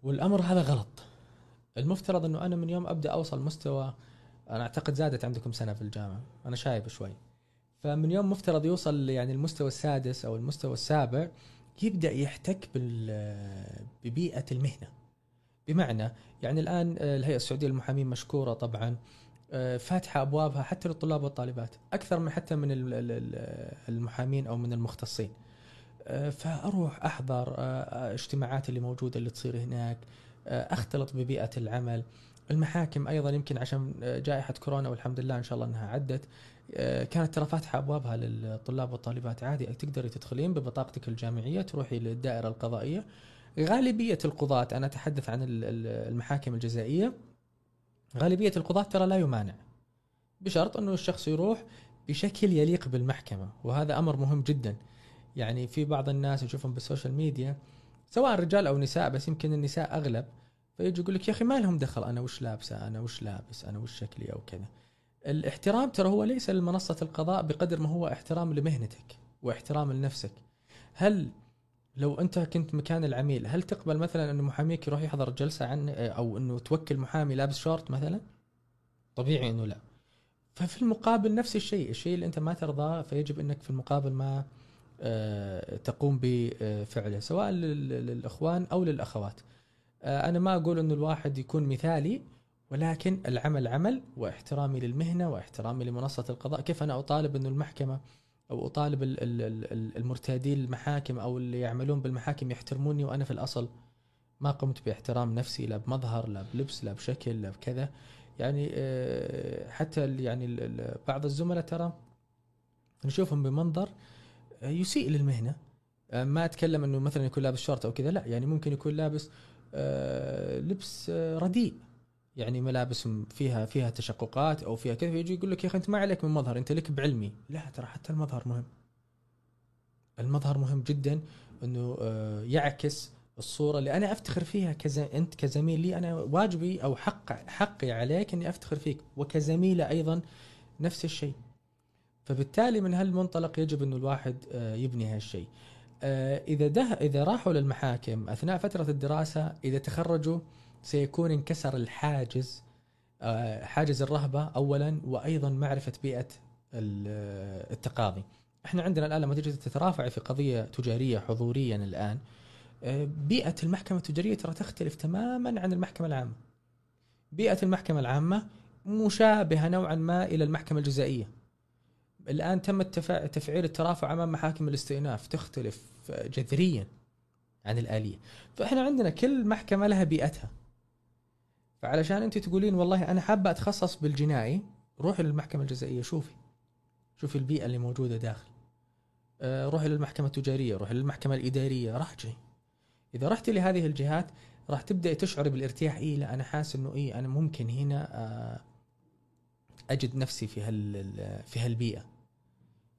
والأمر هذا غلط. المفترض إنه أنا من يوم أبدأ أوصل مستوى أنا أعتقد زادت عندكم سنة في الجامعة، أنا شايب شوي. فمن يوم مفترض يوصل يعني المستوى السادس أو المستوى السابع يبدأ يحتك بال- ببيئة المهنة. بمعنى يعني الآن آه، الهيئة السعودية للمحامين مشكورة طبعا آه، فاتحة أبوابها حتى للطلاب والطالبات أكثر من حتى من ال- ال- ال- المحامين أو من المختصين. آه، فأروح أحضر اجتماعات اللي موجودة اللي تصير هناك أختلط ببيئة العمل. المحاكم أيضا يمكن عشان جائحة كورونا والحمد لله إن شاء الله إنها عدت كانت ترى فاتحة أبوابها للطلاب والطالبات عادي تقدري تدخلين ببطاقتك الجامعية تروحي للدائرة القضائية غالبية القضاة أنا أتحدث عن ال- ال- المحاكم الجزائية غالبية القضاة ترى لا يمانع بشرط أنه الشخص يروح بشكل يليق بالمحكمة وهذا أمر مهم جدا. يعني في بعض الناس نشوفهم بال social media سواء رجال أو نساء بس يمكن النساء أغلب فيجي يقول لك يا أخي ما لهم دخل أنا وش لابسة؟ أنا وش لابس؟ أنا وش شكلي؟ أو كذا. الاحترام ترى هو ليس لمنصة القضاء بقدر ما هو احترام لمهنتك واحترام لنفسك. هل لو أنت كنت مكان العميل هل تقبل مثلا انه محاميك يروح يحضر جلسة عن أو إنه توكل محامي لابس شورت مثلا؟ طبيعي إنه لا. ففي المقابل نفس الشيء الشيء اللي أنت ما ترضاه فيجب إنك في المقابل ما آه، تقوم بفعله سواء للإخوان أو للأخوات. آه، أنا ما أقول إنه الواحد يكون مثالي ولكن العمل عمل واحترامي للمهنة واحترامي لمنصة القضاء. كيف أنا أطالب إنه المحكمة أو أطالب المرتادين المحاكم أو اللي يعملون بالمحاكم يحترموني وأنا في الأصل ما قمت باحترام نفسي لا بمظهر لا بلبس لا بشكل لا بكذا. يعني آه، حتى يعني بعض الزملاء ترى نشوفهم بمنظر آه، يسيء للمهنة. آه، ما أتكلم إنه مثلا يكون لابس شورت أو كذا لا يعني ممكن يكون لابس لبس رديء. يعني ملابس فيها فيها تشققات أو فيها كذا فيجي يقول لك يا أخي أنت ما عليك من مظهر أنت لك بعلمي. لا ترى حتى المظهر مهم. المظهر مهم جدا إنه يعكس الصورة اللي أنا أفتخر فيها كز... أنت كزميل لي أنا واجبي أو حق حقي عليك إني أفتخر فيك وكزميلة أيضا نفس الشيء. فبالتالي من هالمنطلق يجب إنه الواحد آه، يبني هالشيء. آه، إذا ده إذا راحوا للمحاكم أثناء فترة الدراسة إذا تخرجوا سيكون انكسر الحاجز آه، حاجز الرهبة اولا وأيضا معرفة بيئة التقاضي. إحنا عندنا الآن لما تجي تترافع في قضية تجارية حضوريا الآن بيئة المحكمة التجارية ترى تختلف تماما عن المحكمة العامة. بيئة المحكمة العامة مشابهة نوعا ما إلى المحكمة الجزائية. الآن تم تفعيل الترافع أمام محاكم الاستئناف تختلف جذريا عن الآلية. فإحنا عندنا كل محكمة لها بيئتها. فعلشان أنت تقولين والله أنا حابة أتخصص بالجنائي روحي للمحكمة الجزائية شوفي. شوفي البيئة اللي موجودة داخل. آه، روحي للمحكمة التجارية روحي للمحكمة الإدارية راجعي إذا رحت لهذه الجهات راح تبدا تشعر بالارتياح. اي لا أنا حاسس إنه اي أنا ممكن هنا آه، أجد نفسي في هال في هالبيئة.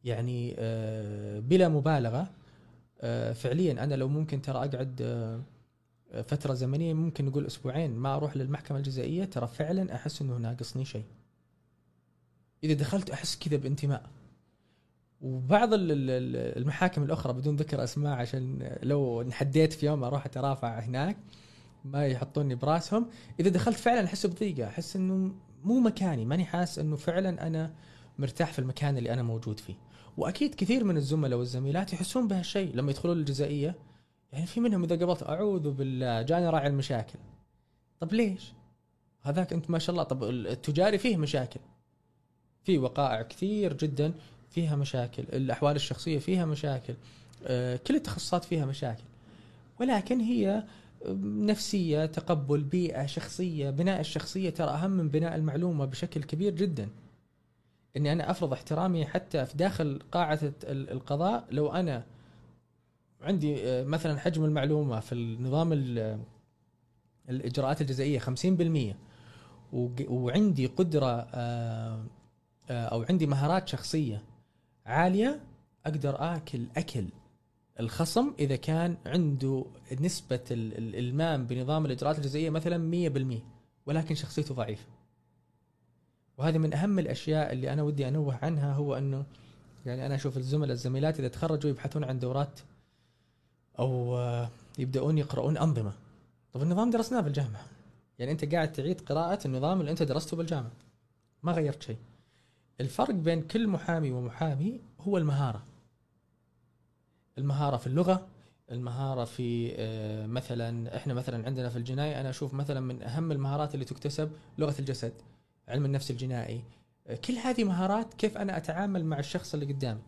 يعني آه، بلا مبالغة فعليا أنا لو ممكن ترى أقعد فترة زمنية ممكن نقول أسبوعين ما أروح للمحكمة الجزائية ترى فعلا أحس إنه ناقصني شيء. إذا دخلت أحس كذا بانتماء. وبعض المحاكم الأخرى بدون ذكر أسماء عشان لو انحديت في يوم أروح أترافع هناك ما يحطوني براسهم. إذا دخلت فعلا أحس بضيقة أحس إنه مو مكاني. ماني حاسس إنه فعلا أنا مرتاح في المكان اللي أنا موجود فيه. وأكيد كثير من الزملاء والزميلات يحسون بهالشيء لما يدخلون الجزائيه يعني في منهم إذا قبلت أعوذ بالله جاني راعي المشاكل. طب ليش؟ هذاك أنت ما شاء الله طب التجاري فيه مشاكل. في وقائع كثير جدا فيها مشاكل الأحوال الشخصية فيها مشاكل آه، كل التخصصات فيها مشاكل. ولكن هي نفسية تقبل بيئة شخصية بناء الشخصية ترى أهم من بناء المعلومة بشكل كبير جدا. إني أنا أفرض احترامي حتى في داخل قاعة القضاء لو أنا عندي آه، مثلا حجم المعلومة في النظام الإجراءات الجزائية 50% وعندي قدرة آه، أو عندي مهارات شخصية عالية أقدر آكل أكل الخصم إذا كان عنده نسبة الالمام بنظام الإجراءات الجزائيه مثلا 100% ولكن شخصيته ضعيفة. وهذه من أهم الأشياء اللي أنا ودي أنوه عنها هو أنه يعني أنا أشوف الزملاء الزميلات إذا تخرجوا يبحثون عن دورات أو يبدأون يقرؤون أنظمة. طب النظام درسناه بالجامعة. يعني أنت قاعد تعيد قراءة النظام اللي أنت درسته بالجامعة. ما غيرت شيء. الفرق بين كل محامي ومحامي هو المهارة المهارة في اللغة المهارة في آه، مثلا إحنا مثلا عندنا في الجناية أنا أشوف مثلا من أهم المهارات اللي تكتسب لغة الجسد علم النفس الجنائي آه، كل هذه مهارات كيف أنا أتعامل مع الشخص اللي قدامي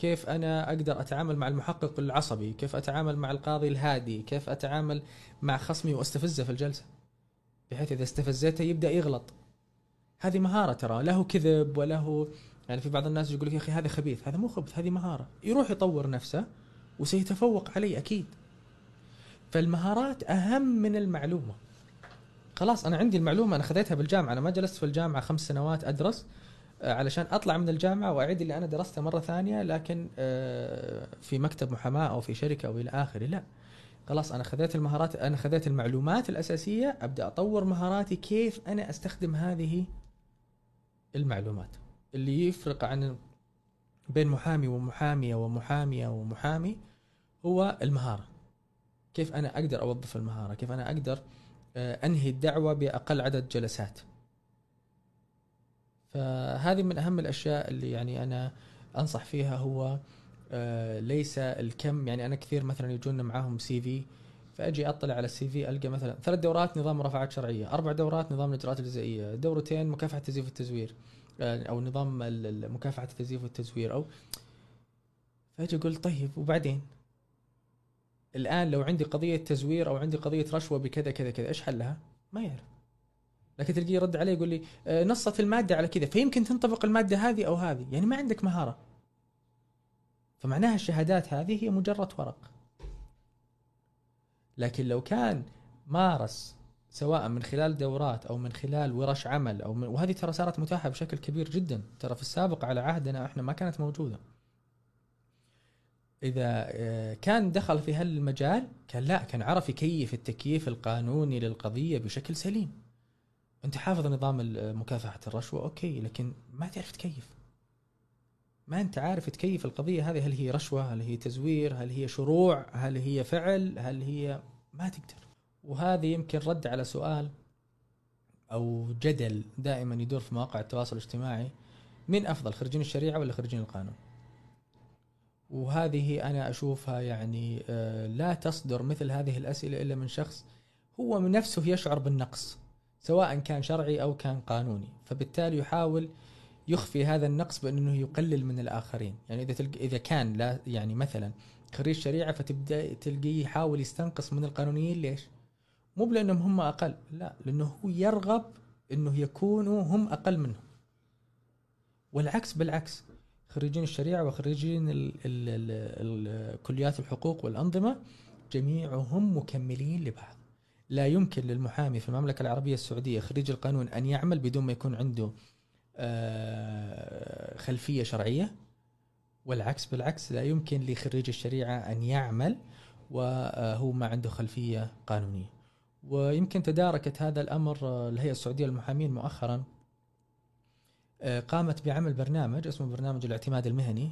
كيف أنا أقدر أتعامل مع المحقق العصبي؟ كيف أتعامل مع القاضي الهادي؟ كيف أتعامل مع خصمي وأستفزه في الجلسة؟ بحيث إذا استفزيته يبدأ يغلط. هذه مهارة ترى. له كذب وله يعني في بعض الناس يقول لك يا أخي هذا خبيث هذا مو خبث هذه مهارة. يروح يطور نفسه وسيتفوق علي أكيد. فالمهارات أهم من المعلومة. خلاص أنا عندي المعلومة أنا خذيتها بالجامعة. أنا ما جلست في الجامعة خمس سنوات أدرس. علشان أطلع من الجامعة وأعيد اللي أنا درسته مرة ثانية لكن آه، في مكتب محاماة أو في شركة أو إلى آخره لا. خلاص أنا خذيت المهارات أنا خذيت المعلومات الأساسية أبدأ أطور مهاراتي كيف أنا أستخدم هذه المعلومات. اللي يفرق عن بين محامي ومحاميه ومحاميه ومحامي هو المهارة. كيف أنا أقدر أوظف المهارة؟ كيف أنا أقدر آه، أنهي الدعوة بأقل عدد جلسات؟ فهذه من أهم الأشياء اللي يعني أنا أنصح فيها هو آه، ليس الكم يعني أنا كثير مثلا يجونا معاهم سي في فأجي أطلع على السي في ألقى مثلا ثلاث دورات نظام مرافعات شرعية، أربع دورات نظام الاجراءات الجزائيه، دورتين مكافحة التزييف والتزوير آه، أو نظام مكافحة التزييف والتزوير أو فأجي أقول طيب وبعدين؟ الآن لو عندي قضية تزوير أو عندي قضية رشوة بكذا كذا كذا إيش حلها؟ ما يعرف. لكن تلقيه يرد علي يقول لي آه، نصت المادة على كذا فيمكن تنطبق المادة هذه أو هذه، يعني ما عندك مهارة. فمعناها الشهادات هذه هي مجرد ورق. لكن لو كان مارس سواء من خلال دورات أو من خلال ورش عمل أو من وهذه ترى صارت متاحة بشكل كبير جدا ترى في السابق على عهدنا إحنا ما كانت موجودة إذا آه، كان دخل في هالمجال كان لا كان عرف يكيف التكييف القانوني للقضية بشكل سليم أنت حافظ نظام مكافحة الرشوه أوكي لكن ما تعرف تكيف. ما أنت عارف تكيف القضية هذه؟ هل هي رشوة؟ هل هي تزوير؟ هل هي شروع؟ هل هي فعل؟ هل هي ما تقدر. وهذه يمكن رد على سؤال أو جدل دائما يدور في مواقع التواصل الاجتماعي من أفضل خريجين الشريعة ولا خريجين القانون؟ وهذه أنا أشوفها يعني آه، لا تصدر مثل هذه الأسئلة إلا من شخص هو من نفسه يشعر بالنقص. سواء كان شرعي أو كان قانوني. فبالتالي يحاول يخفي هذا النقص بأنه يقلل من الآخرين. يعني إذا تلقى إذا كان لا يعني مثلا خريج شريعة فتبدأ تلقيه يحاول يستنقص من القانونيين ليش؟ مو بلأنهم هم أقل لا لأنه هو يرغب إنه يكونوا هم أقل منهم. والعكس بالعكس خريجين الشريعة وخريجين ال كليات الحقوق والأنظمة جميعهم مكملين لبعض. لا يمكن للمحامي في المملكة العربية السعودية خريج القانون أن يعمل بدون ما يكون عنده آه، خلفية شرعية؟ والعكس بالعكس لا يمكن لخريج الشريعة أن يعمل وهو ما عنده خلفية قانونية. ويمكن تداركت هذا الأمر آه، الهيئة السعودية للمحامين مؤخرا آه، قامت بعمل برنامج اسمه برنامج الاعتماد المهني.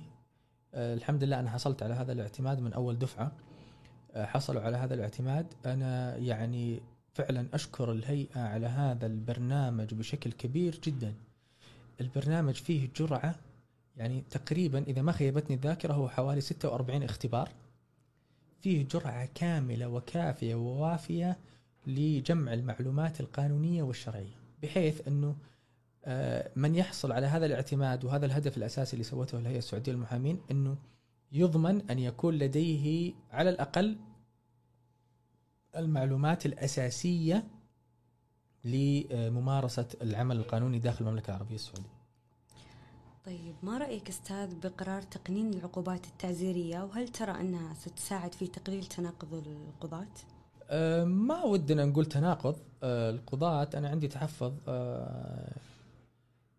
الحمد لله أنا حصلت على هذا الاعتماد من أول دفعة. آه، حصلوا على هذا الاعتماد أنا يعني فعلا أشكر الهيئة على هذا البرنامج بشكل كبير جدا. البرنامج فيه جرعة يعني تقريبا إذا ما خيبتني الذاكرة هو حوالي 46 اختبار. فيه جرعة كاملة وكافية ووافية لجمع المعلومات القانونية والشرعية بحيث إنه آه، من يحصل على هذا الاعتماد وهذا الهدف الأساسي اللي سوته الهيئة السعودية للمحامين إنه يضمن أن يكون لديه على الأقل المعلومات الأساسية لممارسة العمل القانوني داخل المملكة العربية السعودية. طيب ما رأيك أستاذ بقرار تقنين العقوبات التعزيرية؟ وهل ترى أنها ستساعد في تقليل تناقض القضاة؟ أه، ما ودنا نقول تناقض. أه، القضاة أنا عندي تحفظ. أه،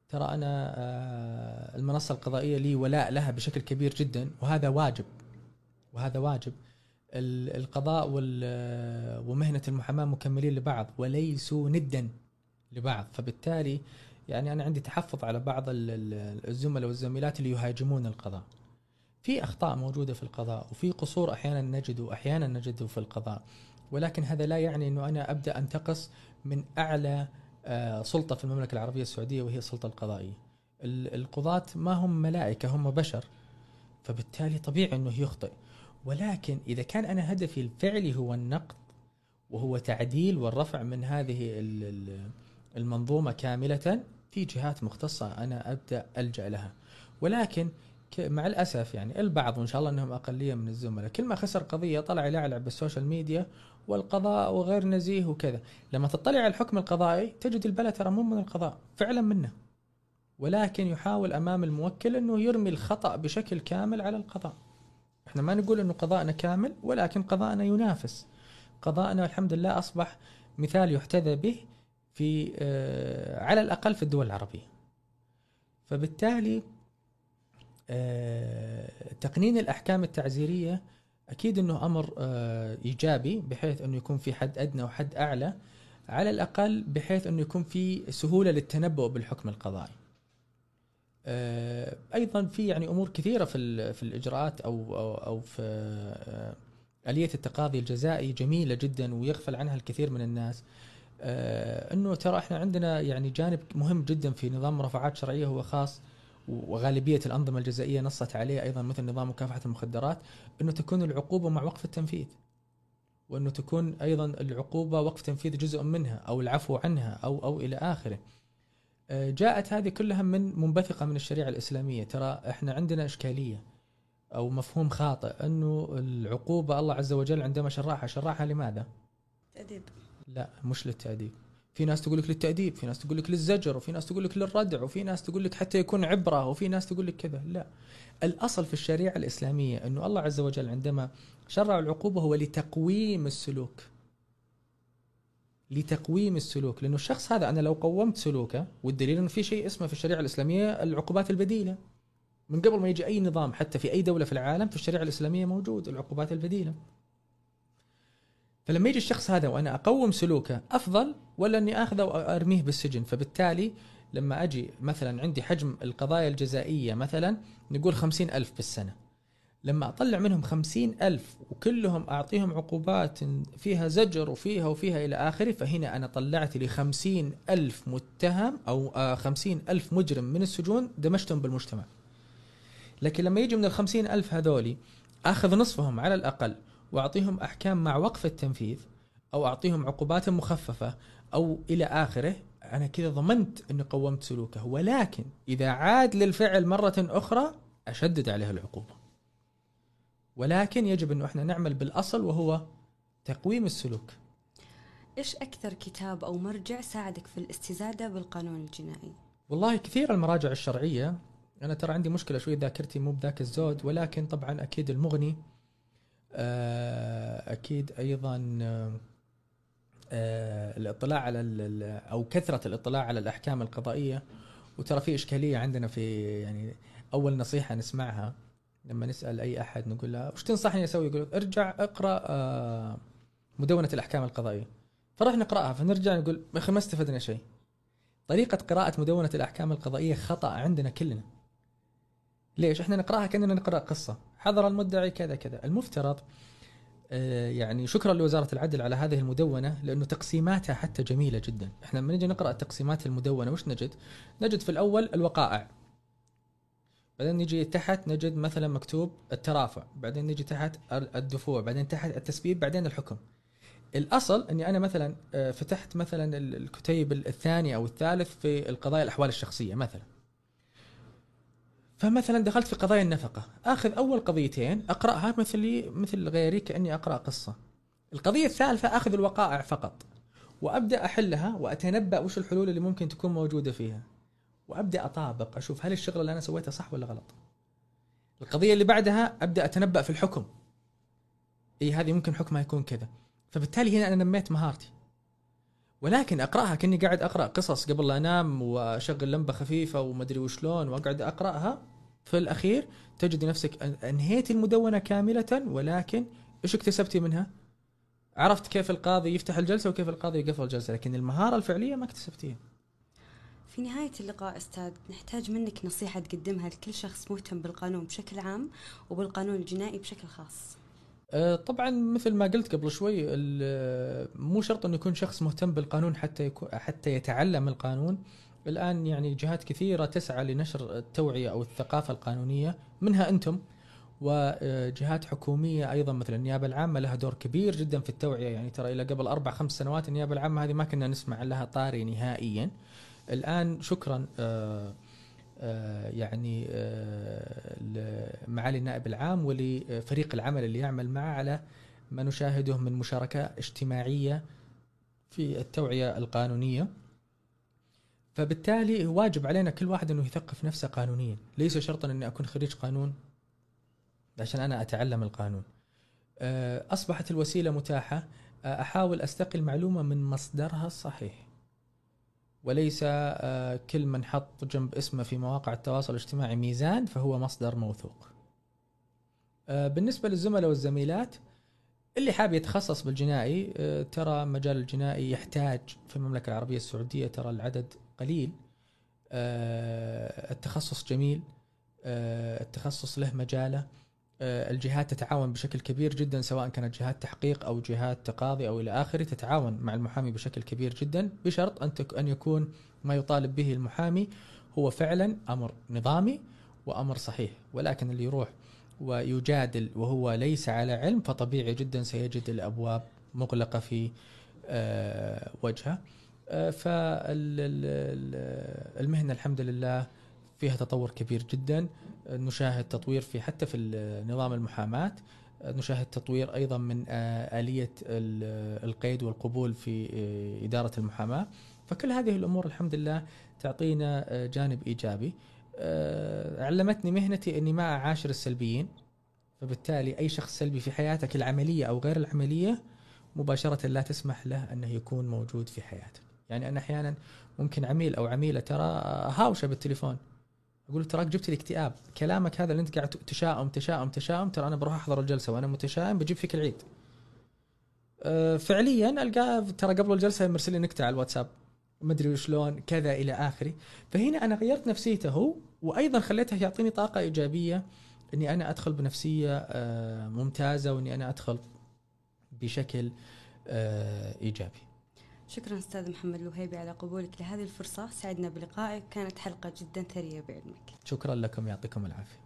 ترى أنا أه، المنصة القضائية لي ولاء لها بشكل كبير جدا وهذا واجب. وهذا واجب. القضاء ومهنة المحاماة مكملين لبعض وليسوا ندا لبعض. فبالتالي يعني أنا عندي تحفظ على بعض ال- ال- الزملاء والزميلات اللي يهاجمون القضاء. في أخطاء موجودة في القضاء وفي قصور أحيانا نجده أحيانا نجده في القضاء. ولكن هذا لا يعني أنه أنا أبدأ أنتقص من أعلى آه، سلطة في المملكة العربية السعودية وهي السلطة القضائية. ال- القضاة ما هم ملائكة هم بشر. فبالتالي طبيعي أنه يخطئ. ولكن إذا كان أنا هدفي الفعلي هو النقد وهو تعديل والرفع من هذه ال- ال- المنظومة كاملة في جهات مختصة أنا أبدأ ألجأ لها. ولكن مع الأسف يعني البعض وإن شاء الله أنهم أقلية من الزملاء كل ما خسر قضية طلع يلعلع بالسوشيال ميديا والقضاء وغير نزيه وكذا. لما تطلع على الحكم القضائي تجد البلد ترى مو من القضاء فعلا منه. ولكن يحاول أمام الموكل أنه يرمي الخطأ بشكل كامل على القضاء. إحنا ما نقول أنه قضاءنا كامل ولكن قضاءنا ينافس قضاءنا الحمد لله أصبح مثال يحتذى به في آه، على الأقل في الدول العربية فبالتالي آه، تقنين الأحكام التعزيرية أكيد إنه أمر آه، إيجابي بحيث إنه يكون في حد أدنى وحد أعلى على الأقل بحيث إنه يكون في سهولة للتنبؤ بالحكم القضائي. آه، أيضا في يعني أمور كثيرة في في الإجراءات أو أو, أو في آه، آلية التقاضي الجزائي جميلة جدا ويغفل عنها الكثير من الناس. إنه ترى إحنا عندنا يعني جانب مهم جدا في نظام مرافعات شرعية هو خاص وغالبية الأنظمة الجزائية نصت عليه أيضا مثل نظام مكافحة المخدرات إنه تكون العقوبة مع وقف التنفيذ وإنه تكون أيضا العقوبة وقف تنفيذ جزء منها أو العفو عنها أو أو إلى آخره. آه، جاءت هذه كلها من منبثقة من الشريعة الإسلامية، ترى إحنا عندنا إشكالية أو مفهوم خاطئ أنه العقوبة الله عز وجل عندما شرعها شرعها لماذا؟ تأديب. لا مش للتأديب. في ناس تقول لك للتأديب في ناس تقول لك للزجر وفي ناس تقول لك للردع وفي ناس تقول لك حتى يكون عبرة وفي ناس تقول لك كذا. لا. الأصل في الشريعة الإسلامية أنه الله عز وجل عندما شرع العقوبة هو لتقويم السلوك. لتقويم السلوك لأنه الشخص هذا أنا لو قومت سلوكه والدليل أنه في شيء اسمه في الشريعة الإسلامية العقوبات البديلة. من قبل ما يجي أي نظام حتى في أي دولة في العالم في الشريعة الإسلامية موجود العقوبات البديلة. فلما يجي الشخص هذا وأنا أقوم سلوكه أفضل ولا أني آخذه وارميه بالسجن؟ فبالتالي لما أجي مثلا عندي حجم القضايا الجزائية مثلا نقول خمسين ألف بالسنة. لما أطلع منهم خمسين ألف وكلهم أعطيهم عقوبات فيها زجر وفيها وفيها إلى آخره فهنا أنا طلعت لي خمسين ألف متهم أو آه، خمسين ألف مجرم من السجون دمجتهم بالمجتمع. لكن لما يجي من الخمسين ألف هذولي آخذ نصفهم على الأقل وأعطيهم أحكام مع وقف التنفيذ أو أعطيهم عقوبات مخففة أو إلى آخره أنا كذا ضمنت إني قومت سلوكه. ولكن إذا عاد للفعل مرة أخرى أشدد عليه العقوبة. ولكن يجب انه إحنا نعمل بالأصل وهو تقويم السلوك. إيش أكثر كتاب أو مرجع ساعدك في الاستزادة بالقانون الجنائي؟ والله كثير المراجع الشرعية أنا ترى عندي مشكلة شوي ذاكرتي مو بذاك الزود ولكن طبعا أكيد المغني آه، أكيد أيضا آه، الاطلاع على أو كثرة الاطلاع على الأحكام القضائية. وترى في إشكالية عندنا في يعني أول نصيحة نسمعها. لما نسأل أي أحد نقول له وش تنصحني أسوي؟ يقول ارجع اقرأ آه، مدونة الأحكام القضائية. فراح نقرأها فنرجع نقول يا أخي ما استفدنا شيء. طريقة قراءة مدونة الأحكام القضائية خطأ عندنا كلنا. ليش؟ إحنا نقرأها كأننا نقرأ قصة. حضر المدعي كذا كذا. المفترض آه، يعني شكرا لوزارة العدل على هذه المدونة لأنه تقسيماتها حتى جميلة جدا. إحنا لما نجي نقرأ تقسيمات المدونة وش نجد؟ نجد في الأول الوقائع. بعدين نجي تحت نجد مثلا مكتوب الترافع بعدين نجي تحت الدفوع بعدين تحت التسبيب بعدين الحكم. الأصل إني أنا مثلا آه، فتحت مثلا الكتيب الثاني أو الثالث في القضايا الأحوال الشخصية مثلا. فمثلا دخلت في قضايا النفقة. أخذ أول قضيتين أقرأها مثل مثل غيري كأني أقرأ قصة. القضية الثالثة أخذ الوقائع فقط وأبدأ أحلها وأتنبأ وش الحلول اللي ممكن تكون موجودة فيها. وأبدأ أطابق أشوف هل الشغل اللي أنا سويته صح ولا غلط. القضية اللي بعدها أبدأ أتنبأ في الحكم. اي هذه ممكن حكمها يكون كذا. فبالتالي هنا أنا نميت مهارتي. ولكن أقرأها كأني قاعد أقرأ قصص قبل لا أنام وأشغل لمبة خفيفة ومدري وشلون وأقعد أقرأها. في الأخير تجد نفسك أنهيت المدونة كاملة ولكن إيش اكتسبتي منها؟ عرفت كيف القاضي يفتح الجلسة وكيف القاضي يقفل الجلسة لكن المهارة الفعلية ما اكتسبتيها. في نهاية اللقاء أستاذ نحتاج منك نصيحة تقدمها لكل شخص مهتم بالقانون بشكل عام وبالقانون الجنائي بشكل خاص. أه، طبعا مثل ما قلت قبل شوي مو شرط إنه يكون شخص مهتم بالقانون حتى يكون حتى يتعلم القانون. الآن يعني جهات كثيرة تسعى لنشر التوعية أو الثقافة القانونية منها أنتم. وجهات حكومية أيضا مثل النيابة العامة لها دور كبير جدا في التوعية. يعني ترى إلى قبل أربع خمس سنوات النيابة العامة هذه ما كنا نسمع لها طاري نهائيا. الآن شكرا آه آه، يعني آه، معالي النائب العام ولفريق العمل اللي يعمل معه على ما نشاهده من مشاركة اجتماعية في التوعية القانونية. فبالتالي واجب علينا كل واحد إنه يثقف نفسه قانونيا. ليس شرطا إني أكون خريج قانون عشان أنا أتعلم القانون. أصبحت الوسيلة متاحة. أحاول استقي المعلومه من مصدرها الصحيح. وليس آه، كل من حط جنب اسمه في مواقع التواصل الاجتماعي ميزان فهو مصدر موثوق. آه، بالنسبة للزملاء والزميلات اللي حاب يتخصص بالجنائي آه، ترى مجال الجنائي يحتاج في المملكة العربية السعودية ترى العدد قليل. التخصص جميل. التخصص له مجاله. الجهات تتعاون بشكل كبير جدا سواء كانت جهات تحقيق أو جهات تقاضي أو إلى آخره تتعاون مع المحامي بشكل كبير جدا بشرط أن أن يكون ما يطالب به المحامي هو فعلا أمر نظامي وأمر صحيح. ولكن اللي يروح ويجادل وهو ليس على علم فطبيعي جدا سيجد الأبواب مغلقة في آه، وجهه. آه، فالمهنه الحمد لله فيها تطور كبير جدا. نشاهد تطوير في حتى في نظام المحاماة. نشاهد تطوير أيضا من آه، آلية القيد والقبول في آه، إدارة المحاماة. فكل هذه الأمور الحمد لله تعطينا آه، جانب إيجابي. علمتني مهنتي إني ما أعاشر السلبيين. فبالتالي أي شخص سلبي في حياتك العملية أو غير العملية مباشرة لا تسمح له أنه يكون موجود في حياتك يعني أنا أحيانا ممكن عميل أو عميلة ترى هاوشة بالتليفون. أقول تراك جبت لي اكتئاب كلامك هذا اللي انت قاعد تشاؤم تشاؤم تشاؤم ترى أنا بروح أحضر الجلسة وأنا متشائم بجيب فيك العيد. أه فعليا القاه ترى قبل الجلسة يرسل لي نكتة على الواتساب. ما أدري شلون كذا إلى آخره. فهنا أنا غيرت نفسيته هو وأيضا خليته يعطيني طاقة إيجابية إني أنا أدخل بنفسية أه ممتازة وإني أنا أدخل بشكل أه إيجابي. شكرا أستاذ محمد الوهيبي على قبولك لهذه الفرصة سعدنا بلقائك كانت حلقة جدا ثرية بعلمك. شكرا لكم يعطيكم العافية.